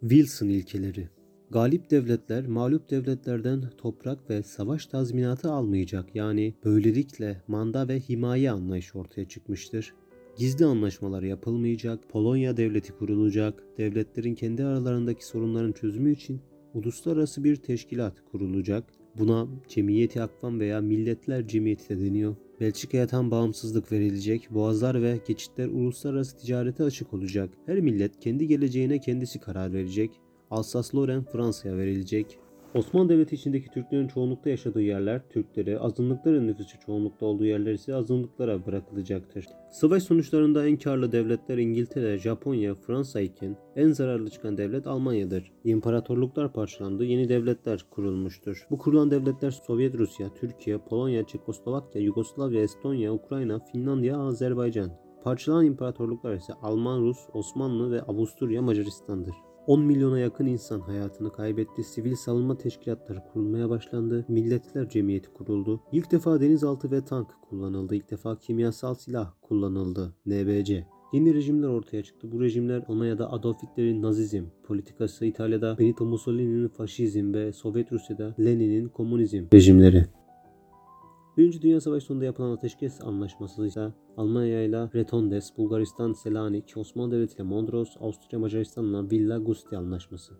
Wilson ilkeleri Galip devletler mağlup devletlerden toprak ve savaş tazminatı almayacak. Yani böylelikle manda ve himaye anlayışı ortaya çıkmıştır. Gizli anlaşmalar yapılmayacak, Polonya devleti kurulacak, devletlerin kendi aralarındaki sorunların çözümü için uluslararası bir teşkilat kurulacak. Buna Cemiyeti Akvam veya Milletler Cemiyeti de deniyor. Belçika'ya tam bağımsızlık verilecek, boğazlar ve geçitler uluslararası ticarete açık olacak. Her millet kendi geleceğine kendisi karar verecek. Alsas-Lorraine Fransa'ya verilecek. Osmanlı Devleti içindeki Türklerin çoğunlukta yaşadığı yerler Türklere, azınlıkların nüfusu çoğunlukta olduğu yerler ise azınlıklara bırakılacaktır. Savaş sonuçlarında en karlı devletler İngiltere, Japonya, Fransa iken en zararlı çıkan devlet Almanya'dır. İmparatorluklar parçalandı, yeni devletler kurulmuştur. Bu kurulan devletler Sovyet Rusya, Türkiye, Polonya, Çekoslovakya, Yugoslavya, Estonya, Ukrayna, Finlandiya, Azerbaycan. Parçalanan imparatorluklar ise Alman, Rus, Osmanlı ve Avusturya Macaristan'dır. 10 milyona yakın insan hayatını kaybetti. Sivil savunma teşkilatları kurulmaya başlandı. Milletler Cemiyeti kuruldu. İlk defa denizaltı ve tank kullanıldı. İlk defa kimyasal silah kullanıldı. NBC. Yeni rejimler ortaya çıktı. Bu rejimler Almanya'da Adolf Hitler'in Nazizm politikası, İtalya'da Benito Mussolini'nin faşizm ve Sovyet Rusya'da Lenin'in komünizm rejimleri. Birinci Dünya Savaşı sonunda yapılan ateşkes anlaşması ise Almanya ile Retondes, Bulgaristan Selanik, Osmanlı Devleti ile Mondros, Avusturya Macaristan'la Villa Gusti anlaşması.